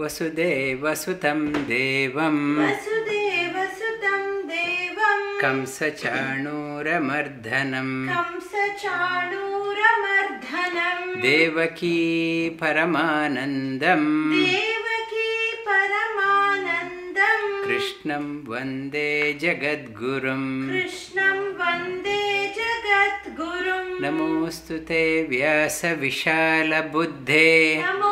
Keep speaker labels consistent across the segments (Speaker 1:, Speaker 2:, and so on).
Speaker 1: वसुदेवसुतं देवं।
Speaker 2: वसुदेवसुतं देवं।
Speaker 1: कंसचाणूरमर्दनं।
Speaker 2: कंसचाणूरमर्दनं।
Speaker 1: देवकी परमानन्दं
Speaker 2: देवकी परमानन्दं
Speaker 1: कृष्णं वन्दे जगद्गुरुं
Speaker 2: कृष्णं वन्दे जगद्गुरुं
Speaker 1: नमोऽस्तु ते व्यासविशालबुद्धे।
Speaker 2: नमोऽस्तु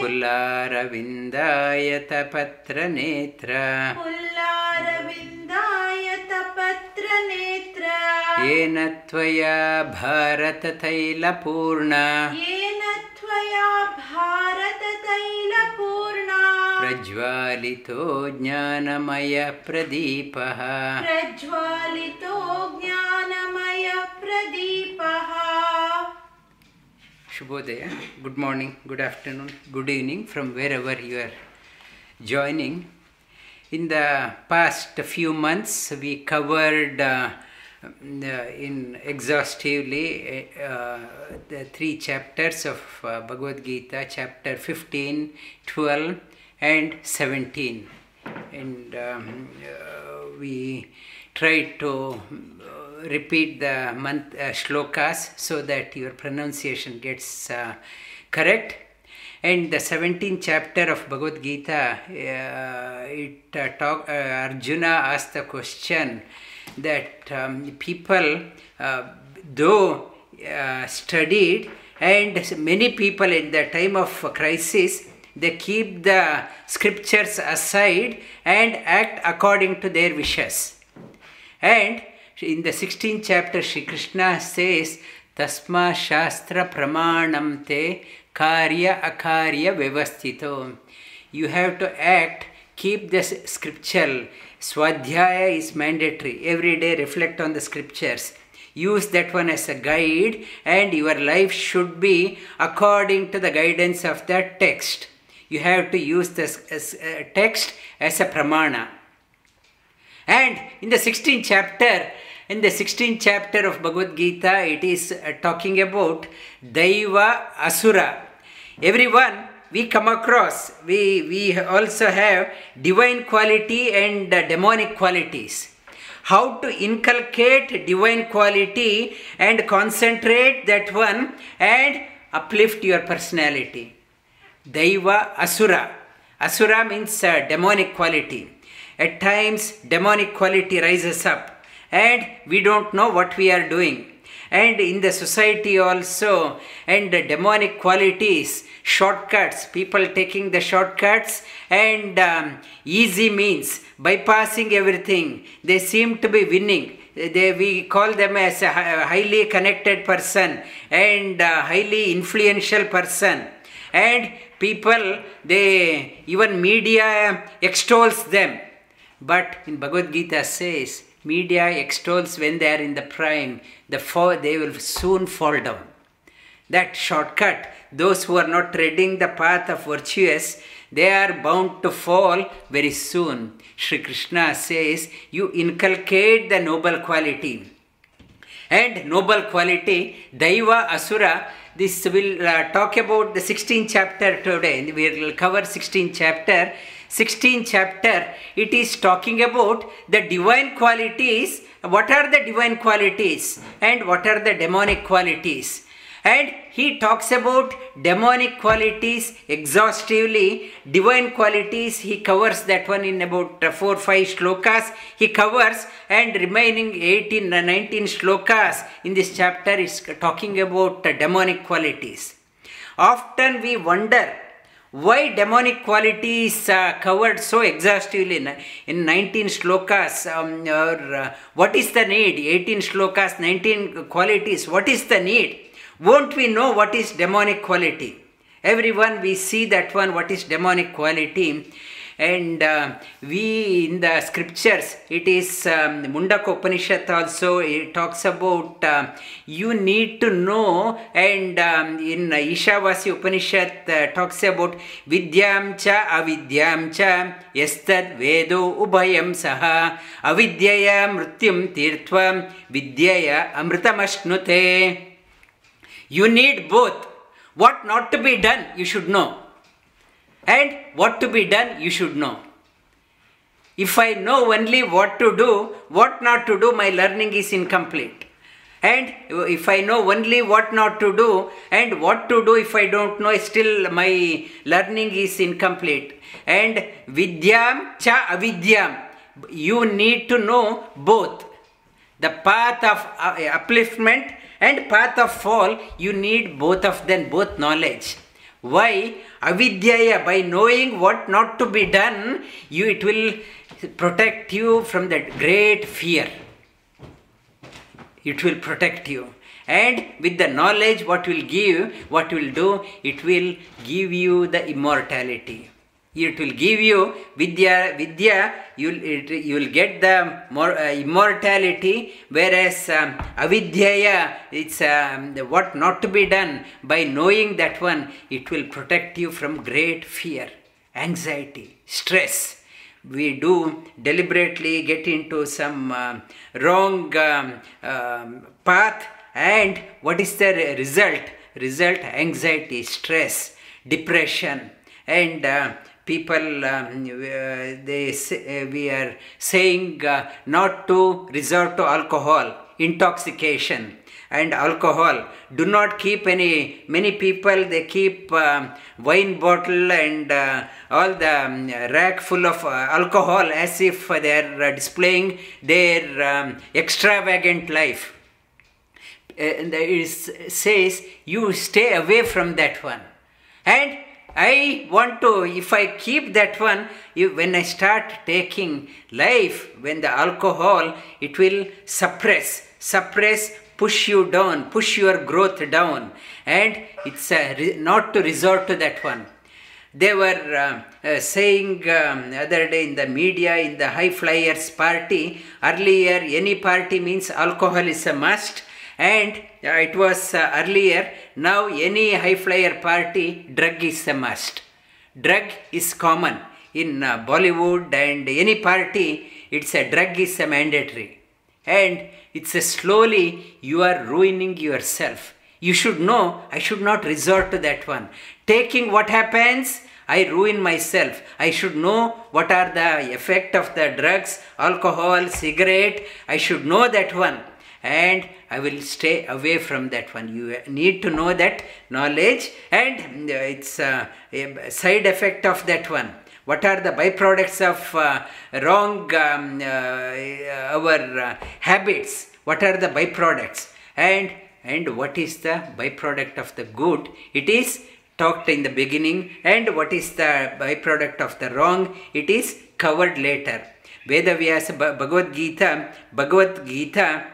Speaker 2: व्यासविशालबुद्धे
Speaker 1: पुल्लारविन्दायतपत्रनेत्र
Speaker 2: पुल्लारविन्दाय तपत्रनेत्र।
Speaker 1: येन त्वया भारततैलपूर्णा।
Speaker 2: येन त्वया भारततैलपूर्णा।
Speaker 1: प्रज्वालितो ज्ञानमयप्रदीपः
Speaker 2: प्रज्वालितो ज्ञानमयप्रदीपः
Speaker 1: Shubhodaya. Good morning, good afternoon, good evening from wherever you are joining. In the past few months, we covered uh, in exhaustively uh, the three chapters of uh, Bhagavad Gita, chapter 15, 12, and 17. And um, uh, we tried to uh, repeat the month, uh, shlokas so that your pronunciation gets uh, correct. And the 17th chapter of Bhagavad Gita, uh, it uh, talk, uh, Arjuna asked the question that um, people, uh, though uh, studied, and many people in the time of crisis, they keep the scriptures aside and act according to their wishes. And in the 16th chapter, Sri Krishna says, Tasma Shastra Pramanam Te Karya Akarya Vyavastito. You have to act, keep the scripture. Swadhyaya is mandatory. Every day reflect on the scriptures. Use that one as a guide, and your life should be according to the guidance of that text. You have to use this uh, text as a pramana. And in the 16th chapter, in the 16th chapter of Bhagavad Gita, it is uh, talking about Daiva Asura. Everyone we come across, we, we also have divine quality and uh, demonic qualities. How to inculcate divine quality and concentrate that one and uplift your personality. Daiva Asura. Asura means uh, demonic quality. At times, demonic quality rises up, and we don't know what we are doing. And in the society also, and the demonic qualities, shortcuts, people taking the shortcuts and um, easy means, bypassing everything. They seem to be winning. They, we call them as a highly connected person and highly influential person and people they even media extols them but in bhagavad gita says media extols when they are in the prime the fall, they will soon fall down that shortcut those who are not treading the path of virtuous they are bound to fall very soon Sri Krishna says, You inculcate the noble quality. And noble quality, Daiva Asura, this will uh, talk about the 16th chapter today. We will cover 16th chapter. 16th chapter, it is talking about the divine qualities. What are the divine qualities? And what are the demonic qualities? and he talks about demonic qualities exhaustively divine qualities he covers that one in about uh, 4 5 shlokas he covers and remaining 18 uh, 19 shlokas in this chapter is talking about uh, demonic qualities often we wonder why demonic qualities uh, covered so exhaustively in, in 19 shlokas um, or uh, what is the need 18 shlokas 19 qualities what is the need won't we know what is demonic quality? Everyone, we see that one, what is demonic quality. And uh, we in the scriptures, it is um, Mundaka Upanishad also, it talks about uh, you need to know, and um, in Ishavasya Upanishad uh, talks about Vidyam cha avidyam cha yastad vedo ubhayam saha avidyaya mrityum tirtvam vidyaya amritamashnute. You need both. what not to be done, you should know. And what to be done, you should know. If I know only what to do, what not to do, my learning is incomplete. And if I know only what not to do and what to do if I don't know, still my learning is incomplete. And vidyam cha avidyam, you need to know both. The path of uh, upliftment and path of fall, you need both of them, both knowledge. Why? Avidyaya, by knowing what not to be done, you it will protect you from that great fear. It will protect you. And with the knowledge, what will give, what will do, it will give you the immortality. It will give you vidya. Vidya, you'll it, you'll get the more uh, immortality. Whereas um, avidyaya, it's um, what not to be done. By knowing that one, it will protect you from great fear, anxiety, stress we do deliberately get into some uh, wrong um, um, path and what is the result result anxiety stress depression and uh, people um, uh, they say, we are saying uh, not to resort to alcohol intoxication. And alcohol do not keep any many people they keep um, wine bottle and uh, all the um, rack full of uh, alcohol as if they are uh, displaying their um, extravagant life. And it says you stay away from that one. And I want to, if I keep that one, when I start taking life, when the alcohol, it will suppress, suppress, push you down, push your growth down, and it's uh, not to resort to that one. They were uh, uh, saying um, other day in the media, in the high flyers party, earlier any party means alcohol is a must and it was uh, earlier. Now any high flyer party drug is a must. Drug is common in uh, bollywood and any party it's a drug is a mandatory. And it's a slowly you are ruining yourself. You should know i should not resort to that one. Taking what happens I ruin myself. I should know what are the effect of the drugs, alcohol, cigarette. I should know that one and I will stay away from that one. You need to know that knowledge and it's a, a side effect of that one. What are the byproducts of uh, wrong um, uh, our uh, habits? What are the byproducts? And and what is the byproduct of the good? It is talked in the beginning. And what is the byproduct of the wrong? It is covered later. Veda Vyasa Bhagavad Gita, Bhagavad Gita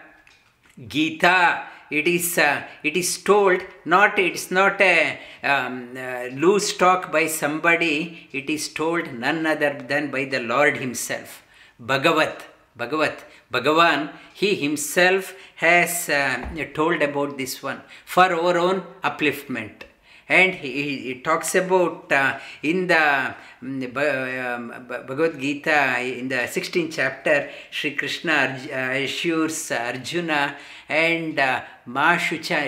Speaker 1: Gita. It is uh, it is told not it's not a um, uh, loose talk by somebody. It is told none other than by the Lord Himself. Bhagavat, Bhagavat, Bhagavan. He Himself has uh, told about this one for our own upliftment and he, he talks about uh, in the um, Bhagavad Gita in the 16th chapter Sri Krishna assures Arjuna and uh,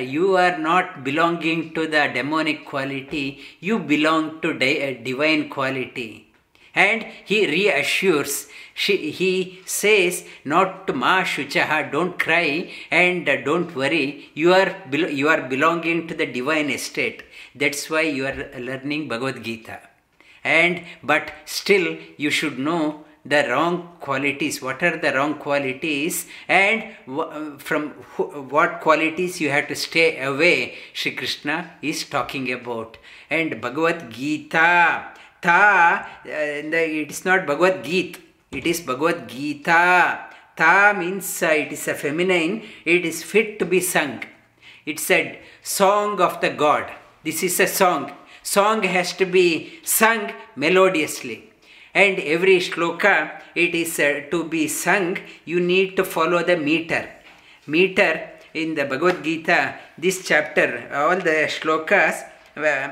Speaker 1: you are not belonging to the demonic quality you belong to di- divine quality. And he reassures she, he says not ma shuchaha don't cry and don't worry. You are you are belonging to the divine estate. That's why you are learning bhagavad gita. And but still you should know the wrong qualities. What are the wrong qualities? And from wh- what qualities you have to stay away Shri Krishna is talking about. And Bhagavad Gita ta uh, it's not Bhagavad Gita it is Bhagavad Gita. Ta means uh, it is a feminine. It is fit to be sung. It said song of the god. This is a song. Song has to be sung melodiously. And every shloka it is uh, to be sung you need to follow the meter. Meter in the bhagavad gita this chapter all the shlokas uh,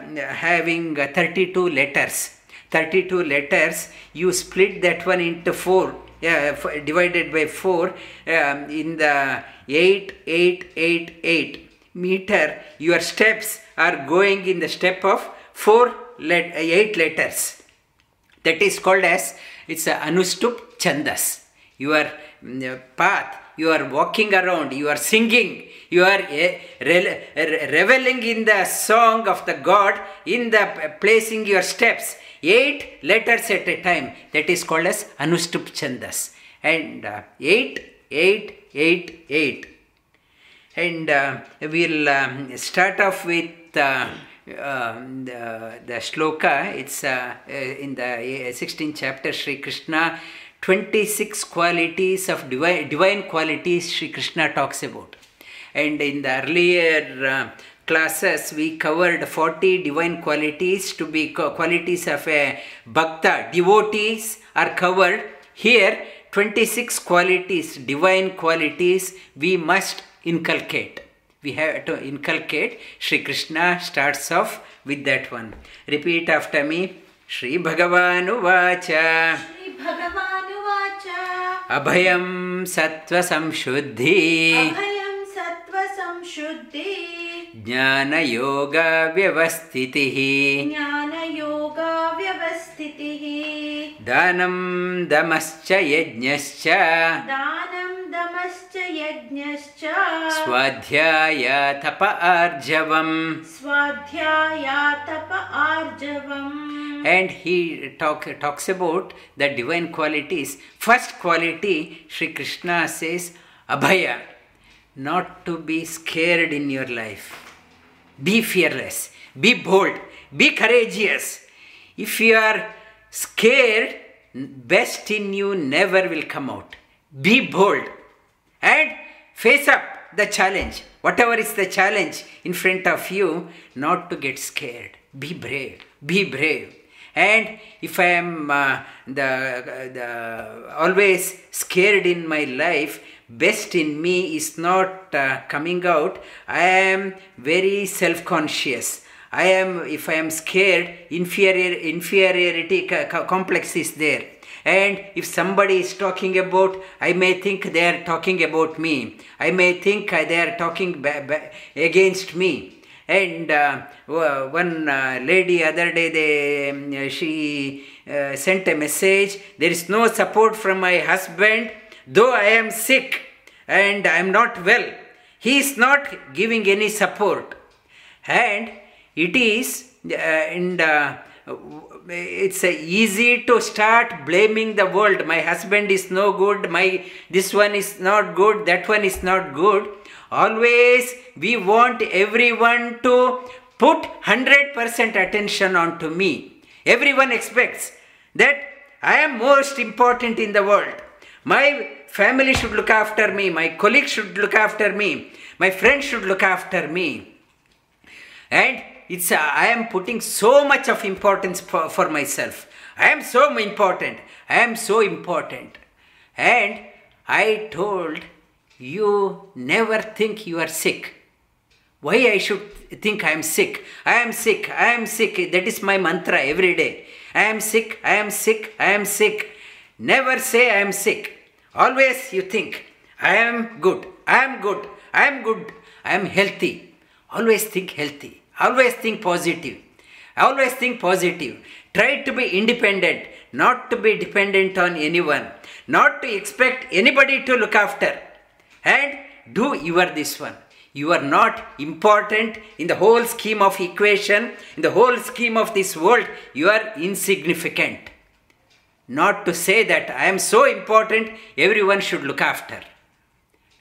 Speaker 1: having uh, 32 letters 32 letters you split that one into four yeah, divided by 4 um, in the 8 8 8 8 meter, your steps are going in the step of four let, eight letters. That is called as it's a anustup chandas. Your mm, path, you are walking around, you are singing, you are eh, re- reveling in the song of the God in the p- placing your steps eight letters at a time. That is called as anustup chandas. And uh, eight, eight, eight, eight and uh, we'll um, start off with uh, uh, the, the shloka. It's uh, in the uh, 16th chapter, Sri Krishna. 26 qualities of divine, divine qualities Sri Krishna talks about. And in the earlier uh, classes, we covered 40 divine qualities to be qualities of a bhakta. Devotees are covered. Here, 26 qualities, divine qualities, we must inculcate. We have to inculcate. Sri Krishna starts off with that one. Repeat after me. Sri Bhagavanu Vacha अभयं सत्त्वसंशुद्धि।
Speaker 2: अभयं सत्त्वसंशुद्धि।
Speaker 1: ज्ञानयोगव्यवस्थितिः।
Speaker 2: ज्ञानयोगव्यवस्थितिः।
Speaker 1: दानं दमश्च यज्ञश्च।
Speaker 2: दान यज्ञश्च
Speaker 1: स्वाध्याया तप आर्जवम्
Speaker 2: स्वाध्यायातप आर्जवम्
Speaker 1: and he talk, talks about the divine qualities. First quality, Sri Krishna says, Abhaya, not to be scared in your life. Be fearless, be bold, be courageous. If you are scared, best in you never will come out. Be bold and face up the challenge. Whatever is the challenge in front of you, not to get scared. Be brave. Be brave. And if I am uh, the, the always scared in my life, best in me is not uh, coming out. I am very self-conscious. I am, if I am scared, inferior, inferiority co- co- complex is there. And if somebody is talking about, I may think they are talking about me. I may think they are talking against me. And uh, one uh, lady other day, they, um, she uh, sent a message. There is no support from my husband, though I am sick and I am not well. He is not giving any support and it is uh, and uh, it's easy to start blaming the world. My husband is no good. My this one is not good. That one is not good. Always we want everyone to put 100% attention onto me. Everyone expects that i am most important in the world. My family should look after me. My colleagues should look after me. My friends should look after me. And it's uh, i am putting so much of importance for, for myself i am so important i am so important and i told you never think you are sick why i should think i am sick i am sick i am sick that is my mantra every day i am sick i am sick i am sick never say i am sick always you think i am good i am good i am good i am healthy always think healthy always think positive. Always think positive. Try to be independent not to be dependent on anyone not to expect anybody to look after. And do you your this one. You are not important in the whole scheme of equation in the whole scheme of this world. You are insignificant. Not to say that i am so important everyone should look after.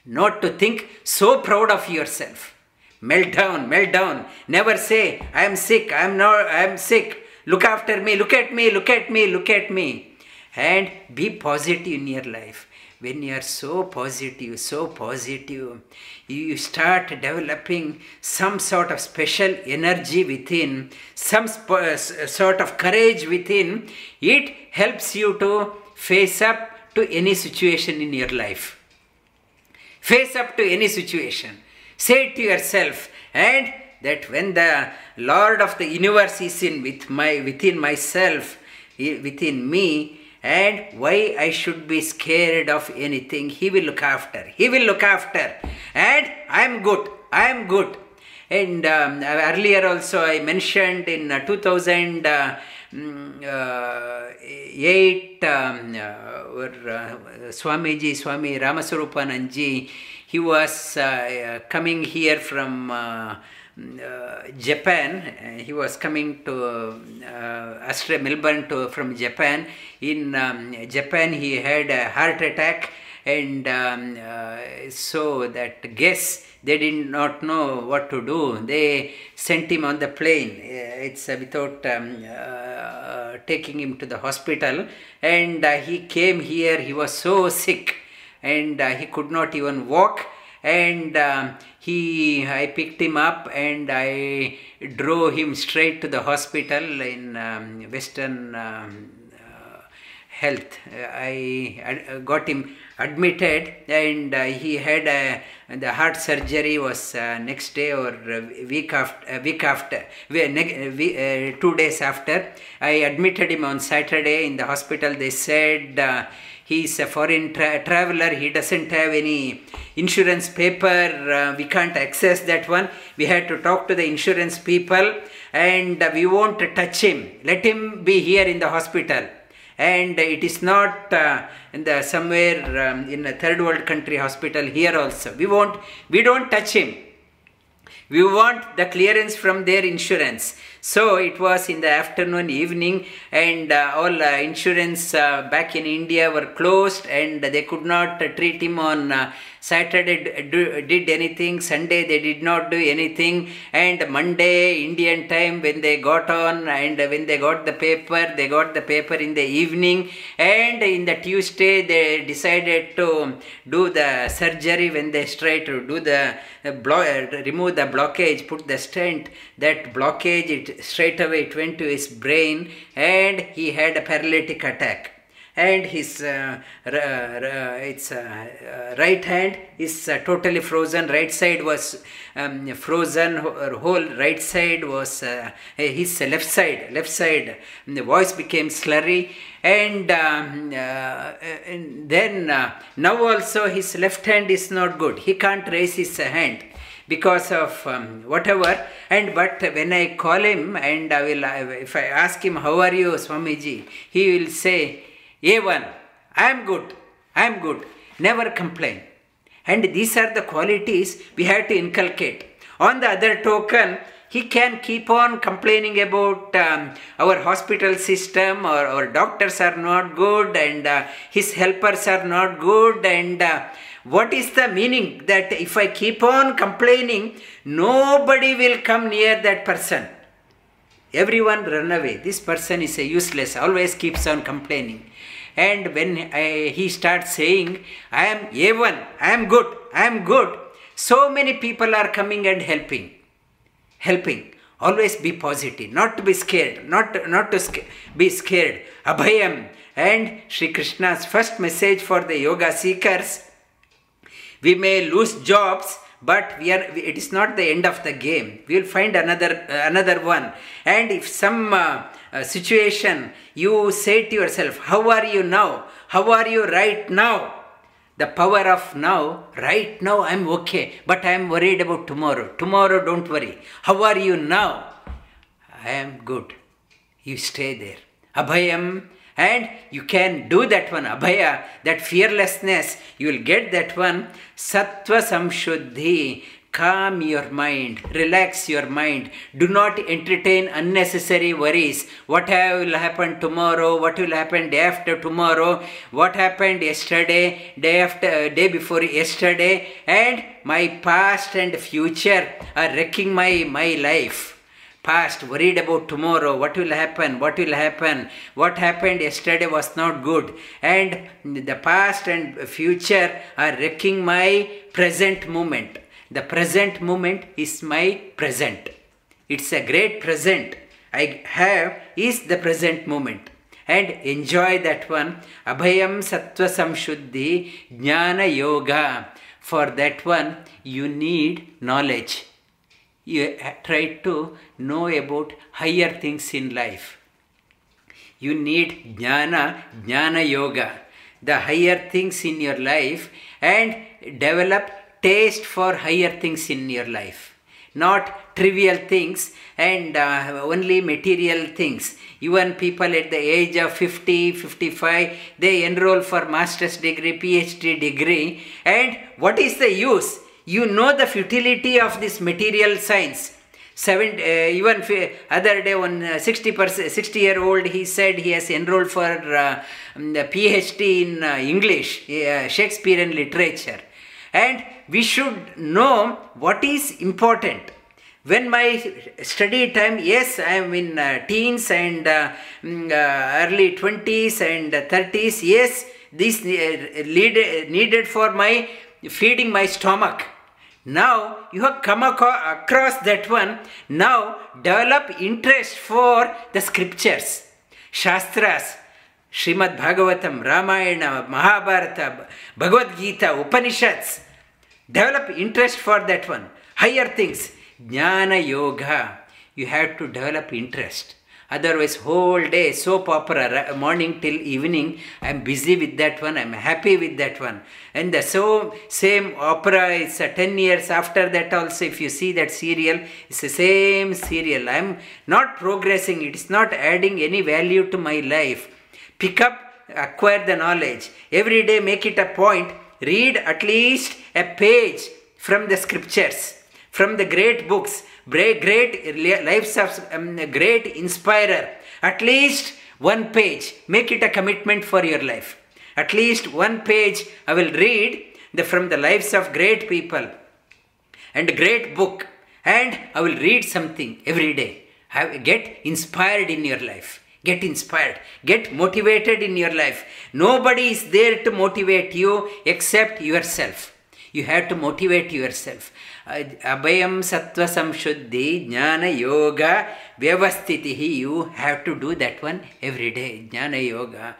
Speaker 1: Not to think so proud of yourself melt down melt down never say i am sick i am not i am sick. Look after me look at me look at me look at me. And be positive in your life. When you are so positive so positive you start developing some sort of special energy within some sp- uh, sort of courage within. It helps you to face up to any situation in your life. Face up to any situation say to yourself and that when the lord of the universe is in with my within myself within me and why i should be scared of anything he will look after he will look after and i am good i am good And um, earlier also I mentioned in uh, 2000. Uh, mm, uh, um, or, uh, Swamiji, Swami Ramaswarupananji, he was uh, uh, coming here from uh, Japan. He was coming to Australia, Melbourne to, from Japan. In um, Japan, he had a heart attack, and um, uh, so that guess they did not know what to do. They sent him on the plane. It's uh, without um, uh, taking him to the hospital, and he came here. He was so sick, and uh, he could not even walk. And um, he, I picked him up and I drove him straight to the hospital in um, Western um, uh, Health. Uh, I uh, got him admitted, and uh, he had a, the heart surgery was uh, next day or uh, week after uh, week after uh, two days after. I admitted him on Saturday in the hospital. They said. Uh, He's a foreign tra- traveler. He doesn't have any insurance paper. Uh, we can't access that one. We had to talk to the insurance people, and uh, we won't touch him. Let him be here in the hospital. And it is not uh, in the somewhere um, in a third world country hospital here also. We won't. We don't touch him. We want the clearance from their insurance. So it was in the afternoon, evening, and uh, all uh, insurance uh, back in India were closed, and they could not uh, treat him on uh, Saturday. Did anything? Sunday they did not do anything, and Monday Indian time when they got on and when they got the paper, they got the paper in the evening, and in the Tuesday they decided to do the surgery when they tried to do the remove the blockage, put the stent. That blockage it straight away it went to his brain, and he had a paralytic attack. And his uh, its uh, right hand is uh, totally frozen. Right side was um, frozen. Wh- Whole right side was his left side. Left side. The voice became slurry, and, um, and then now also his left hand is not good. He can't raise his hand because of um, whatever and but when i call him and i will if i ask him how are you swamiji he will say a1 i am good i am good never complain. And these are the qualities we have to inculcate. On the other token he can keep on complaining about um, our hospital system or our doctors are not good and uh, his helpers are not good and uh, what is the meaning that if i keep on complaining nobody will come near that person. Everyone run away. This person is a useless always keeps on complaining and when I, he starts saying i am a1 i am good i am good so many people are coming and helping helping. Always be positive not to be scared not not to sca- be scared abhayam. And Sri Krishna's first message for the yoga seekers we may lose jobs but we are it is not the end of the game. We will find another another one. And if some uh, uh, situation you say to yourself how are you now? How are you right now? The power of now right now i'm okay. But i'm worried about tomorrow. Tomorrow don't worry. How are you now? I am good. You stay there. Abhayam and you can do that one abhaya. That fearlessness you will get that one. Sattva samshuddhi. Calm your mind. Relax your mind. Do not entertain unnecessary worries. What will happen tomorrow? What will happen day after tomorrow? What happened yesterday? Day after uh, day before yesterday? And my past and future are wrecking my my life past, worried about tomorrow, what will happen, what will happen, what happened yesterday was not good, and the past and future are wrecking my present moment. The present moment is my present. It's a great present I have is the present moment. And enjoy that one. Abhayam Sattva Samshuddhi Jnana Yoga. For that one, you need knowledge you try to know about higher things in life. You need jnana, jnana yoga, the higher things in your life, and develop taste for higher things in your life. not trivial things and uh, only material things. Even people at the age of 50, 55, they enroll for master's degree, PhD degree. And what is the use? You know the futility of this material science. Seven, uh, even other day, one uh, 60 percent, 60 year old, he said he has enrolled for uh, the PhD in uh, English, uh, Shakespearean literature, and we should know what is important. When my study time yes i am in uh, teens and uh, mm, early 20s and 30s yes this needed for my feeding my stomach now you have come across that one now develop interest for the scriptures shastras Srimad Bhagavatam, Ramayana, Mahabharata, Bhagavad Gita, Upanishads. Develop interest for that one. Higher things. Jnana Yoga. You have to develop interest. Otherwise, whole day soap opera, morning till evening, I'm busy with that one. I'm happy with that one. And the so same opera is uh, ten years after that. Also, if you see that serial, it's the same serial. I'm not progressing. It is not adding any value to my life pick up acquire the knowledge every day make it a point read at least a page from the scriptures from the great books great, lives of um, great inspirer. At least one page. Make it a commitment for your life. At least one page i will read the, from the lives of great people and great book. And i will read something every day. Have, get inspired in your life. Get inspired. Get motivated in your life. Nobody is there to motivate you except yourself. You have to motivate yourself samshuddhi jnana yoga vyavastitihi you have to do that one every day jnana yoga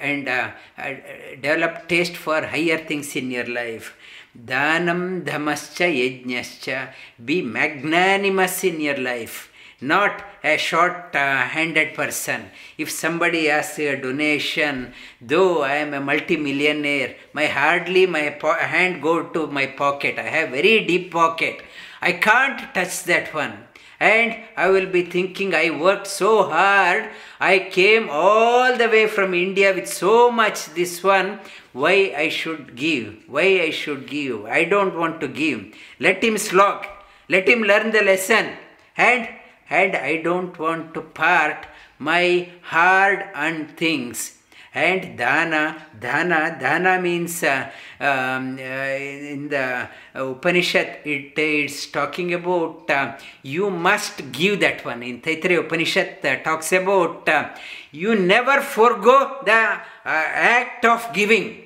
Speaker 1: and uh, uh, develop taste for higher things in your life. danam dhamascha yajnascha be magnanimous in your life not a short handed person. If somebody asks a donation, though I am a multimillionaire, my hardly my po- hand go to my pocket. I have very deep pocket. I can't touch that one. And I will be thinking, I worked so hard. I came all the way from India with so much this one. Why I should give? Why I should give? I don't want to give. Let him slog. Let him learn the lesson. And and I don't want to part my hard earned things. And dana, dana, dana means uh, um, uh, in the Upanishad, it is talking about uh, you must give that one. In Taittiriya Upanishad uh, talks about uh, you never forego the uh, act of giving.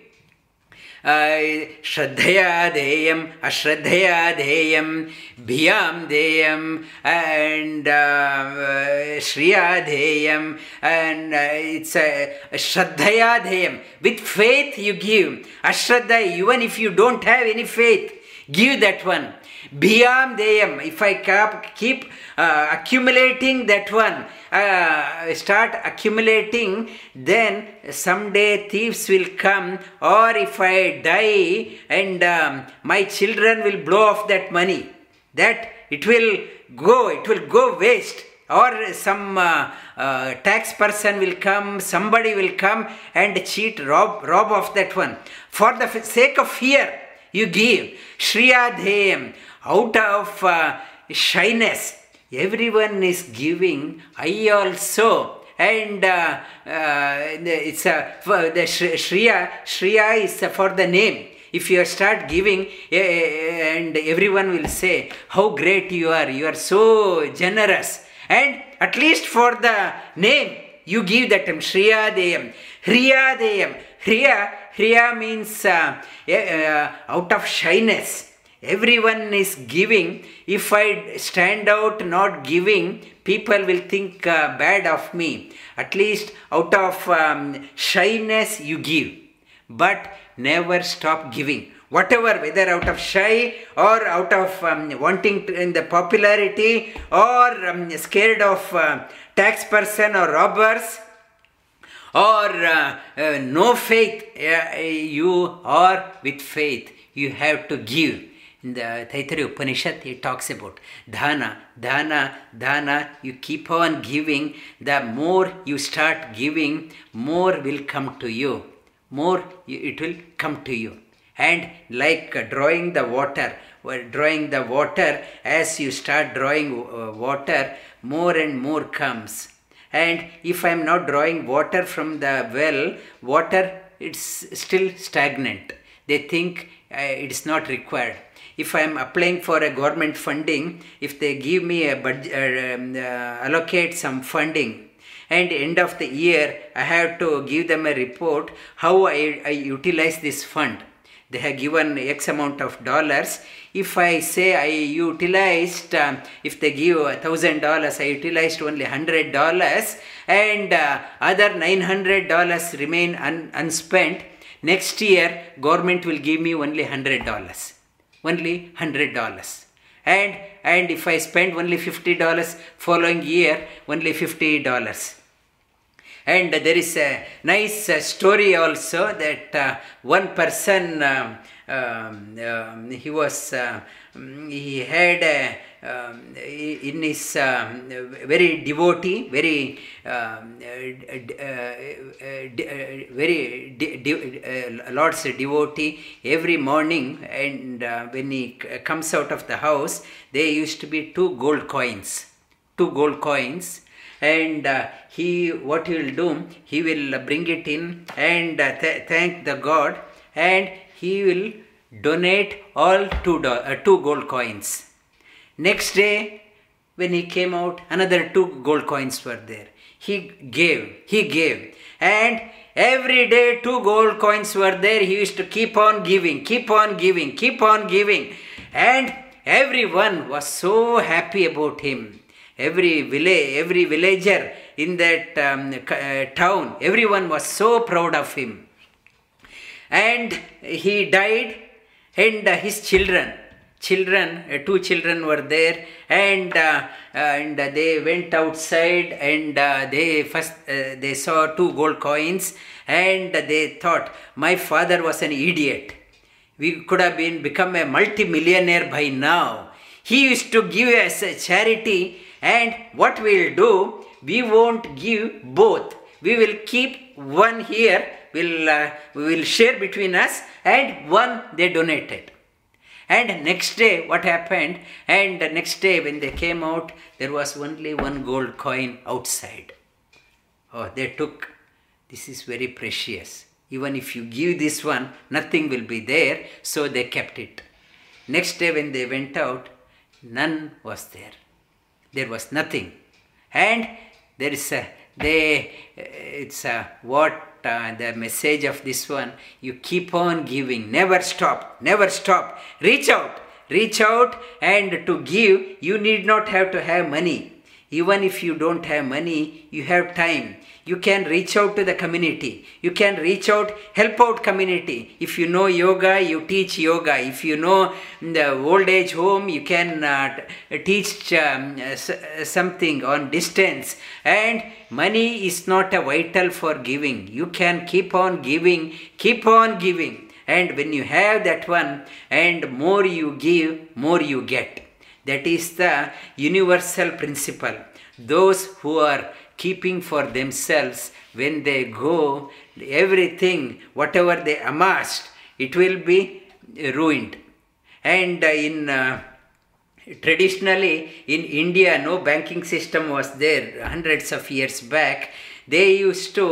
Speaker 1: ಶ್ರದ್ಧೆಯ ಧ್ಯೇಯಂ ಅಶ್ರದ್ಧೆಯ ಧ್ಯೇಯಂ ಭಿಯಾಂ ಧ್ಯೇಯಂ and ಶ್ರಿಯಾ ಧ್ಯೇಯಂ and it's ಶ್ರದ್ಧೆಯ ಧ್ಯೇಯಂ with faith you give ಅಶ್ರದ್ಧ even if you don't have any faith give that one Bhiyam Deyam, if I keep uh, accumulating that one, uh, start accumulating, then someday thieves will come, or if I die and um, my children will blow off that money, that it will go, it will go waste. Or some uh, uh, tax person will come, somebody will come and cheat, rob, rob of that one. For the sake of fear, you give. Shriya Dheyam, out of uh, shyness, everyone is giving i also. And uh, uh, it's a the shriya shriya is for the name. If you start giving and everyone will say how great you are you are so generous. And at least for the name you give that name shriya deyam hriya deyam hriya hriya means uh, uh, out of shyness everyone is giving. If i stand out not giving people will think uh, bad of me. At least out of um, shyness you give. But never stop giving. Whatever whether out of shy or out of um, wanting to, in the popularity or um, scared of uh, tax person or robbers or uh, uh, no faith you are with faith. You have to give In the Taittiriya Upanishad, it talks about dana, dana, dana. You keep on giving. The more you start giving, more will come to you. More it will come to you. And like drawing the water, drawing the water, as you start drawing uh, water, more and more comes. And if I am not drawing water from the well, water it's still stagnant. They think uh, it's not required. If I am applying for a government funding, if they give me a budget, uh, um, uh, allocate some funding, and end of the year I have to give them a report how I, I utilize this fund. They have given X amount of dollars. If I say I utilized, um, if they give a thousand dollars, I utilized only hundred dollars, and uh, other nine hundred dollars remain un- unspent. Next year, government will give me only hundred dollars, only hundred dollars. And and if I spend only fifty dollars, following year only fifty dollars. And there is a nice uh, story also that uh, one person, um, um, um, he was, uh, mm, he had a, um, in his um, very devotee, very um, uh, uh, uh, very Lord's devotee every morning, and when he comes out of the house, there used to be two gold coins, two gold coins. And uh, he what he will do he will bring it in and uh, th- thank the god. And he will donate all two, uh, two gold coins next day when he came out another two gold coins were there. He gave he gave. And every day two gold coins were there. He used to keep on giving keep on giving keep on giving. And everyone was so happy about him. Every village every villager in that um, uh, town everyone was so proud of him. And he died and uh, his children children uh, two children were there and uh, and they went outside and uh, they first uh, they saw two gold coins and they thought my father was an idiot. We could have been become a multi-millionaire by now. He used to give us a charity and what we'll do we won't give both. We will keep one here will uh, we will share between us and one they donated and next day what happened? And the next day when they came out there was only one gold coin outside. Oh they took. This is very precious. Even if you give this one nothing will be there. So they kept it. Next day when they went out none was there. There was nothing. And there is a they it's a what uh, the message of this one you keep on giving never stop never stop. Reach out reach out and to give you need not have to have money. Even if you don't have money you have time you can reach out to the community. You can reach out help out community. If you know yoga you teach yoga. If you know the old age home you can uh, teach um, something on distance. And money is not a vital for giving. You can keep on giving keep on giving. And when you have that one and more you give more you get. That is the universal principle. Those who are keeping for themselves when they go everything whatever they amassed it will be ruined. And uh, in uh, traditionally in india no banking system was there hundreds of years back they used to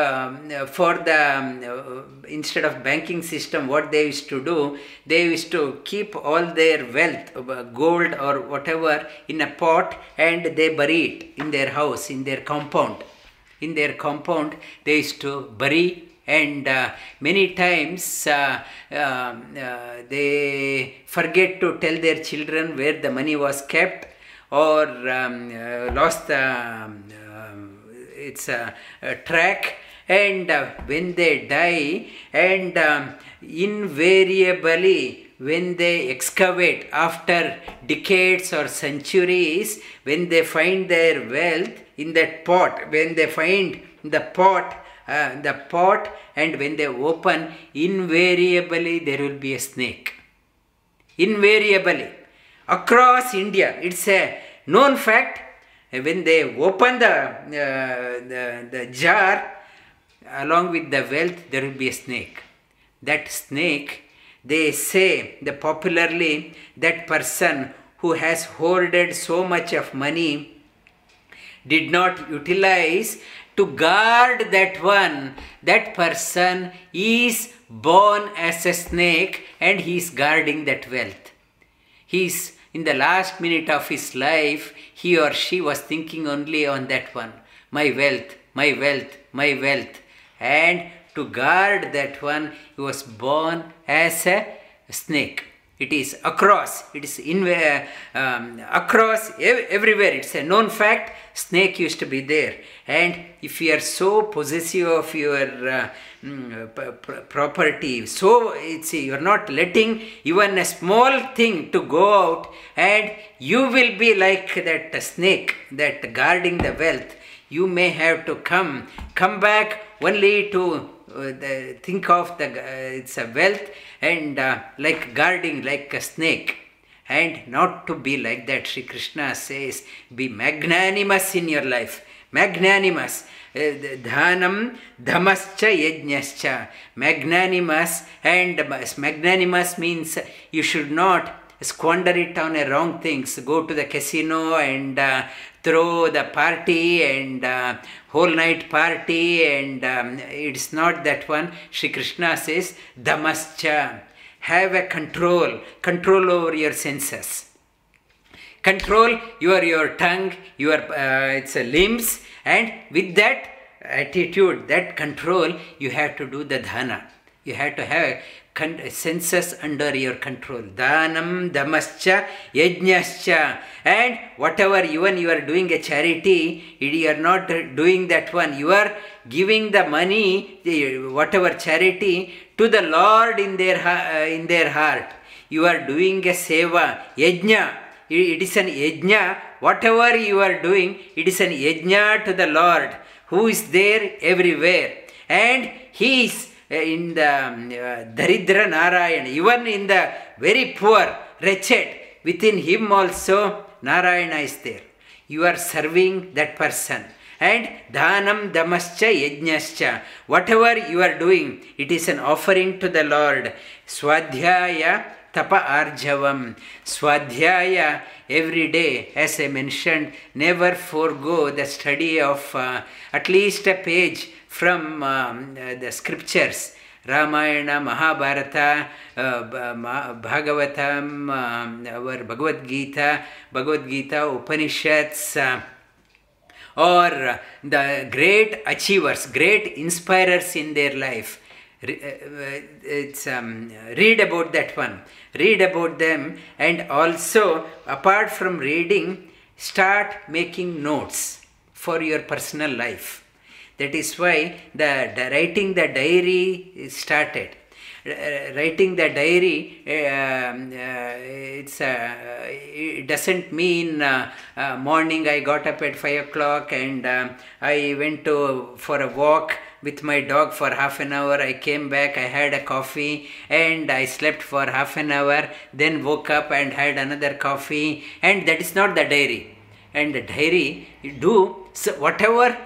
Speaker 1: um, for the um, uh, instead of banking system what they used to do they used to keep all their wealth uh, gold or whatever in a pot and they bury it in their house in their compound. In their compound they used to bury and uh, many times uh, um, uh, they forget to tell their children where the money was kept or um, uh, lost the its a, uh, track and uh, when they die and um, invariably when they excavate after decades or centuries when they find their wealth in that pot when they find the pot uh, the pot and when they open invariably there will be a snake invariably across India. It's a known fact. When they open the, uh, the, the jar, along with the wealth, there will be a snake. That snake, they say, the popularly, that person who has hoarded so much of money did not utilize to guard that one, that person is born as a snake and he is guarding that wealth. He is in the last minute of his life, he or she was thinking only on that one my wealth, my wealth, my wealth. And to guard that one, he was born as a snake. It is across, it is in, uh, um, across ev- everywhere. It's a known fact. Snake used to be there. And if you are so possessive of your uh, mm, property, so it's you are not letting even a small thing to go out, and you will be like that snake that guarding the wealth. You may have to come, come back only to uh, the, think of the uh, it's a wealth and uh, like guarding like a snake. And not to be like that Sri Krishna says be magnanimous in your life. Magnanimous. Uh, dhanam dhamascha yajnascha. Magnanimous and magnanimous means you should not squander it on a wrong things. Go to the casino and uh, throw the party and uh, whole night party and um, it's not that one. Shri Krishna says dhamascha have a control. Control over your senses. Control your your tongue your uh, its limbs and with that attitude that control you have to do the dhana you have to have con- senses under your control. Dhanam dhamascha yajnascha and whatever even you are doing a charity you are not doing that one. You are giving the money whatever charity to the lord in their uh, in their heart. You are doing a seva yajna. It is an yajna. Whatever you are doing it is an yajna to the lord who is there everywhere. And he is in the daridra narayana even in the very poor wretched within him also narayana is there. You are serving that person. And dhanam damascha yajnascha whatever you are doing it is an offering to the lord. Swadhyaya tapa arjavam. Swadhyaya every day as i mentioned never forego the study of uh, at least a page from um, the scriptures. Ramayana mahabharata uh, bhagavatam um, our bhagavad gita bhagavad gita upanishads uh, or the great achievers great inspirers in their life. It's um, read about that one. Read about them and also apart from reading start making notes for your personal life that is why the, the writing the diary started uh, writing the diary uh, uh, it's it doesn't mean morning i got up at 5 o'clock and i went to for a walk with my dog for half an hour. I came back, I had a coffee, and I slept for half an hour, then woke up and had another coffee, and that is not the diary. And the diary, you do so whatever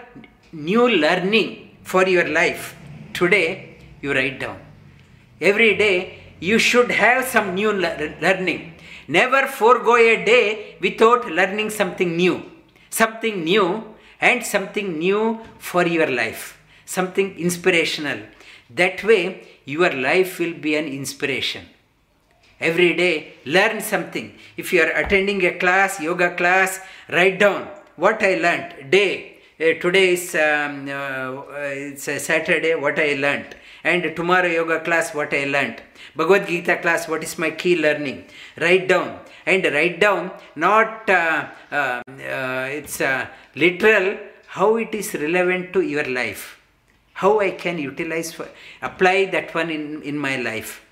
Speaker 1: new learning for your life today, you write down. Every day, you should have some new le- learning. Never forego a day without learning something new. Something new and something new for your life something inspirational. That way, your life will be an inspiration. Every day, learn something. If you are attending a class, yoga class, write down what I learned. Day. Uh, today is um, uh, it's Saturday. What I learned, and tomorrow yoga class. What I learned. Bhagavad Gita class. What is my key learning? Write down and write down. Not uh, it's literal. How it is relevant to your life how I can utilize, for, apply that one in, in my life.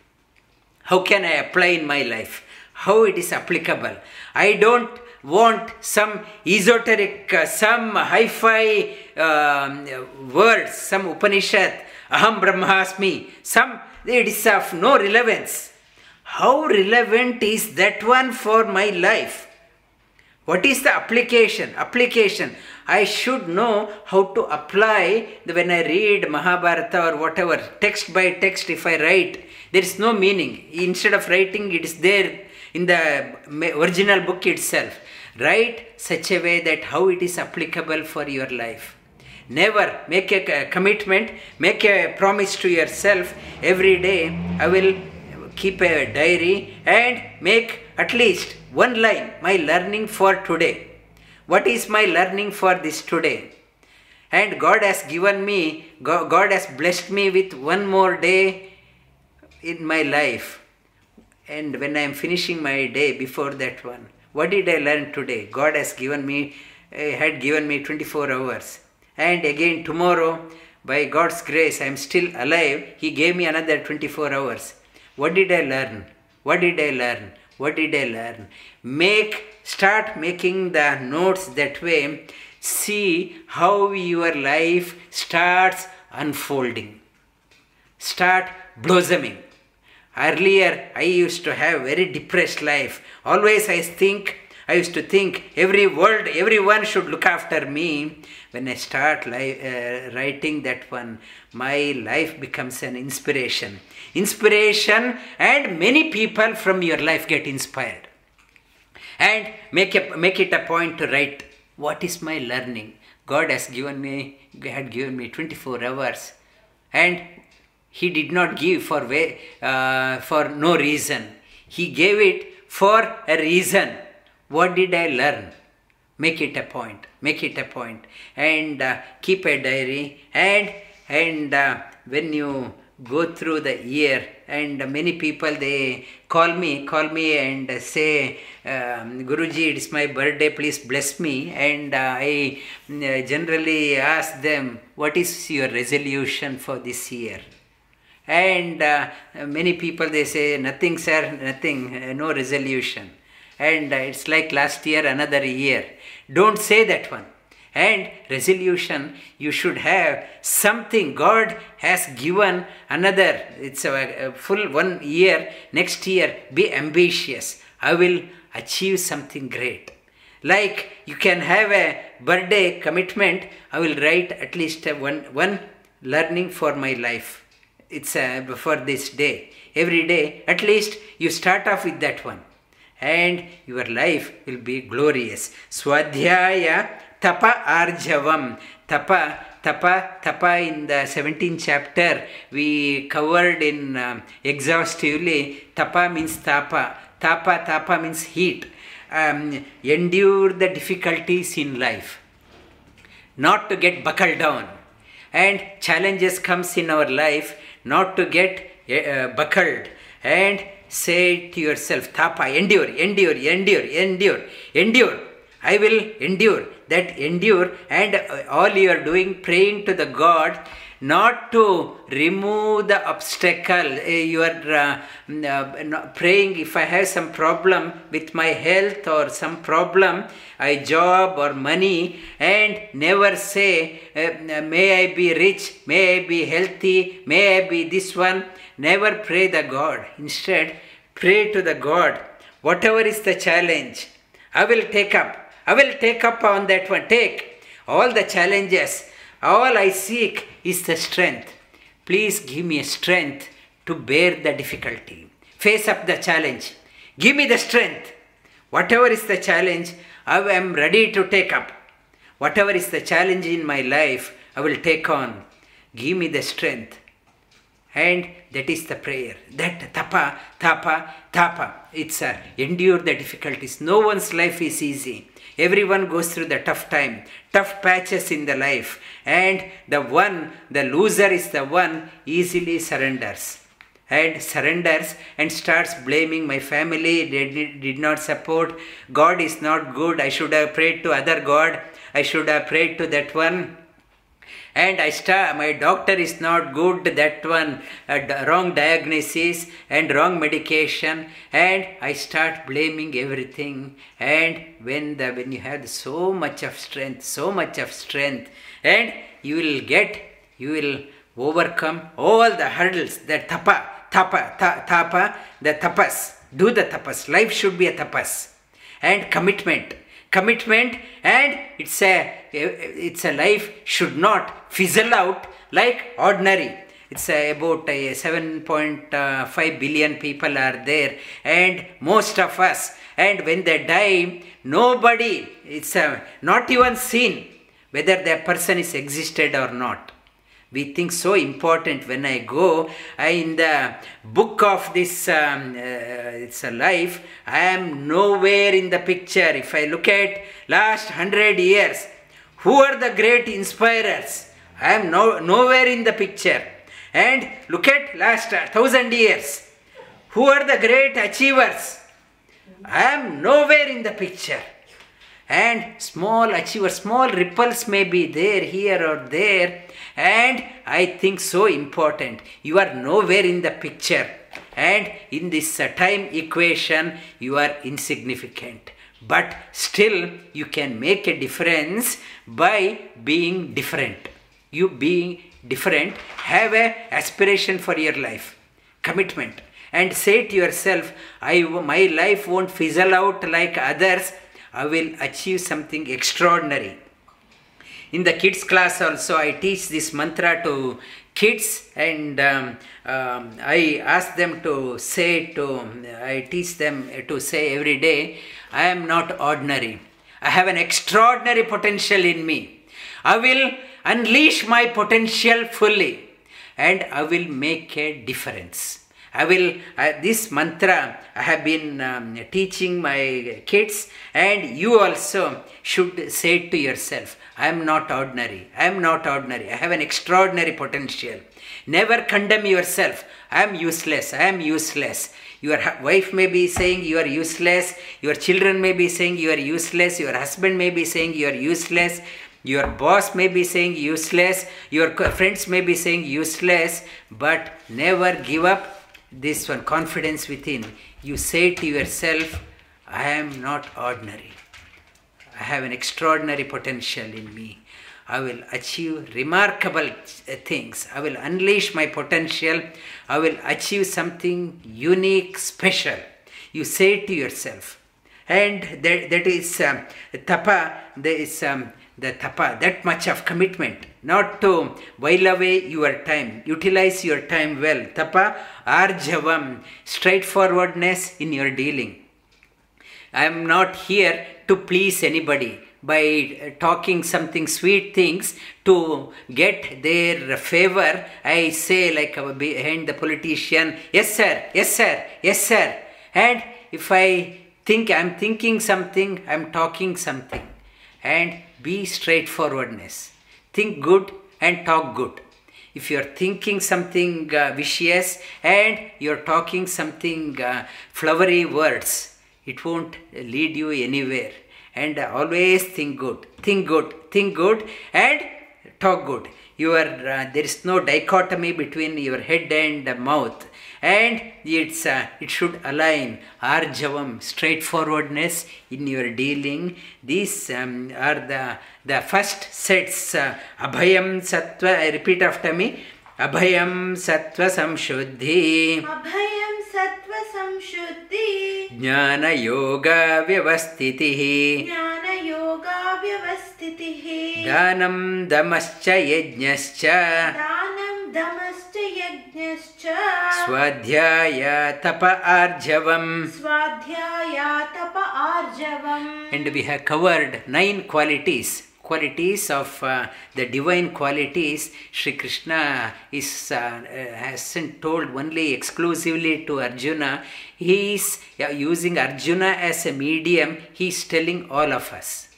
Speaker 1: How can I apply in my life? How it is applicable? I don't want some esoteric, uh, some hi-fi um, words, some Upanishad, Aham Brahmasmi, some, it is of no relevance. how relevant is that one for my life? What is the application? Application. I should know how to apply when I read Mahabharata or whatever, text by text, if I write, there is no meaning. Instead of writing, it is there in the original book itself. Write such a way that how it is applicable for your life. Never make a commitment, make a promise to yourself every day. I will keep a diary and make at least one line my learning for today. What is my learning for this today? And God has given me, God has blessed me with one more day in my life. And when I am finishing my day before that one, what did I learn today? God has given me, uh, had given me 24 hours. And again tomorrow, by God's grace, I am still alive. He gave me another 24 hours. What did I learn? What did I learn? What did I learn? Make, start making the notes that way. See how your life starts unfolding. Start blossoming. Earlier, I used to have very depressed life. Always I think, I used to think every world, everyone should look after me. When I start li- uh, writing that one, my life becomes an inspiration. Inspiration, and many people from your life get inspired. And make, a, make it a point to write what is my learning. God has given me, had given me 24 hours. And he did not give for way, uh, for no reason. He gave it for a reason. What did I learn? Make it a point. Make it a point, and uh, keep a diary. And and uh, when you go through the year, and many people they call me, call me and say, um, Guruji, it is my birthday. Please bless me. And uh, I generally ask them, what is your resolution for this year? And uh, many people they say nothing sir nothing uh, no resolution. And uh, it's like last year another year. Don't say that one. And resolution you should have something. God has given another it's a, a full one year. Next year be ambitious. I will achieve something great. Like you can have a birthday commitment. I will write at least one one learning for my life it's uh, for this day. Every day at least you start off with that one. And your life will be glorious. Swadhyaya tapa arjavam. Tapa tapa tapa in the 17th chapter we covered in um, exhaustively. Tapa means tapa. Tapa tapa means heat. Um, endure the difficulties in life. Not to get buckled down. And challenges comes in our life not to get uh, buckled. And say to yourself tapa endure endure endure endure endure. I will endure that endure and all you are doing praying to the god not to remove the obstacle. You are uh, uh, praying if i have some problem with my health or some problem a job or money and never say uh, may i be rich may i be healthy may i be this one never pray the god. Instead pray to the god. Whatever is the challenge i will take up i will take up on that one take all the challenges all I seek is the strength. Please give me strength to bear the difficulty. Face up the challenge. Give me the strength. Whatever is the challenge, I am ready to take up. Whatever is the challenge in my life, I will take on. Give me the strength. And that is the prayer. That tapa, tapa, tapa. It's a endure the difficulties. No one's life is easy. Everyone goes through the tough time, tough patches in the life, and the one, the loser is the one easily surrenders. And surrenders and starts blaming my family did, did not support. God is not good. I should have prayed to other god. I should have prayed to that one and I start, my doctor is not good, that one, uh, wrong diagnosis and wrong medication, and I start blaming everything. And when the when you have so much of strength, so much of strength, and you will get, you will overcome all the hurdles that tapa, tapa, ta, tapa, the tapas. Do the tapas. Life should be a tapas. And commitment. Commitment and it's a it's a life should not fizzle out like ordinary. It's uh, about uh, 7.5 billion people are there, and most of us. And when they die, nobody, it's uh, not even seen whether that person is existed or not we think so important when i go. I, in the book of this um, uh, it's a life i am nowhere in the picture. If i look at last 100 years who are the great inspirers? I am no, nowhere in the picture. And look at last 1000 years who are the great achievers? I am nowhere in the picture. And small achievers, small ripples may be there, here or there, and I think so important. You are nowhere in the picture, and in this uh, time equation, you are insignificant. But still, you can make a difference by being different. You being different, have a aspiration for your life, commitment, and say to yourself, "I my life won't fizzle out like others." I will achieve something extraordinary. In the kids class also, I teach this mantra to kids and um, um, I ask them to say to, I teach them to say every day, I am not ordinary. I have an extraordinary potential in me. I will unleash my potential fully and I will make a difference. I will, uh, this mantra I have been um, teaching my kids, and you also should say to yourself, I am not ordinary. I am not ordinary. I have an extraordinary potential. Never condemn yourself. I am useless. I am useless. Your wife may be saying you are useless. Your children may be saying you are useless. Your husband may be saying you are useless. Your boss may be saying useless. Your friends may be saying useless. But never give up this one confidence within, you say to yourself, I am not ordinary. I have an extraordinary potential in me. I will achieve remarkable things. I will unleash my potential. I will achieve something unique, special. You say to yourself. And that, that is um, tapa, there is um, the tapa, that much of commitment, not to while away your time, utilize your time well. Tapa, arjavam, straightforwardness in your dealing. I am not here to please anybody by talking something sweet things to get their favor. I say, like behind the politician, yes, sir, yes, sir, yes, sir. And if I think I'm thinking something, I'm talking something. And be straightforwardness. Think good and talk good. If you're thinking something uh, vicious and you're talking something uh, flowery words, it won't lead you anywhere. And always think good, think good, think good, and talk good. Your uh, there is no dichotomy between your head and mouth. And it's uh, it should align. Arjavam straightforwardness in your dealing. These um, are the the first sets uh, abhayam sattva. I repeat after me अभयं सत्त्वसंशुद्धि। अभयं
Speaker 2: सत्त्वसंशुद्धि। ज्ञानयोगव्यवस्थितिः। ज्ञानयोगाव्यवस्थितिः।
Speaker 1: दानं दमश्च यज्ञश्च।
Speaker 2: दानं दमश्च यज्ञश्च।
Speaker 1: स्वाध्याय तप आर्जवम्।
Speaker 2: स्वाध्याय तप आर्जवम्।
Speaker 1: And we have covered nine qualities qualities of uh, the divine qualities Sri Krishna is uh, uh, hasn't told only exclusively to Arjuna. He is yeah, using Arjuna as a medium he is telling all of us.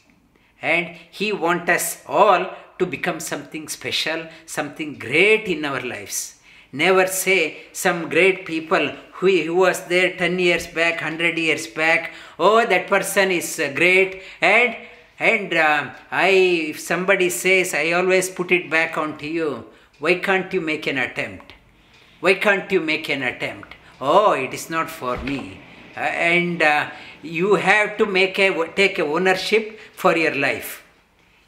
Speaker 1: And he wants us all to become something special something great in our lives. Never say some great people who, who was there 10 years back 100 years back oh that person is uh, great and and uh, i if somebody says i always put it back onto you why can't you make an attempt? Why can't you make an attempt? Oh it is not for me. Uh, and uh, you have to make a take a ownership for your life.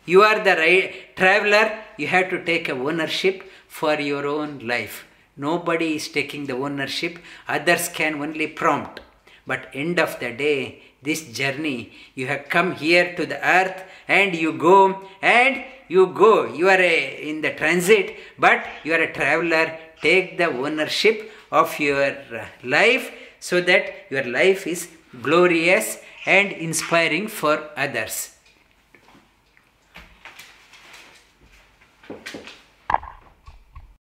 Speaker 1: You are the right traveler you have to take a ownership for your own life. Nobody is taking the ownership, others can only prompt. But end of the day, this journey, you have come here to the earth and you go and you go. You are a, in the transit, but you are a traveler. Take the ownership of your uh, life so that your life is glorious and inspiring for others.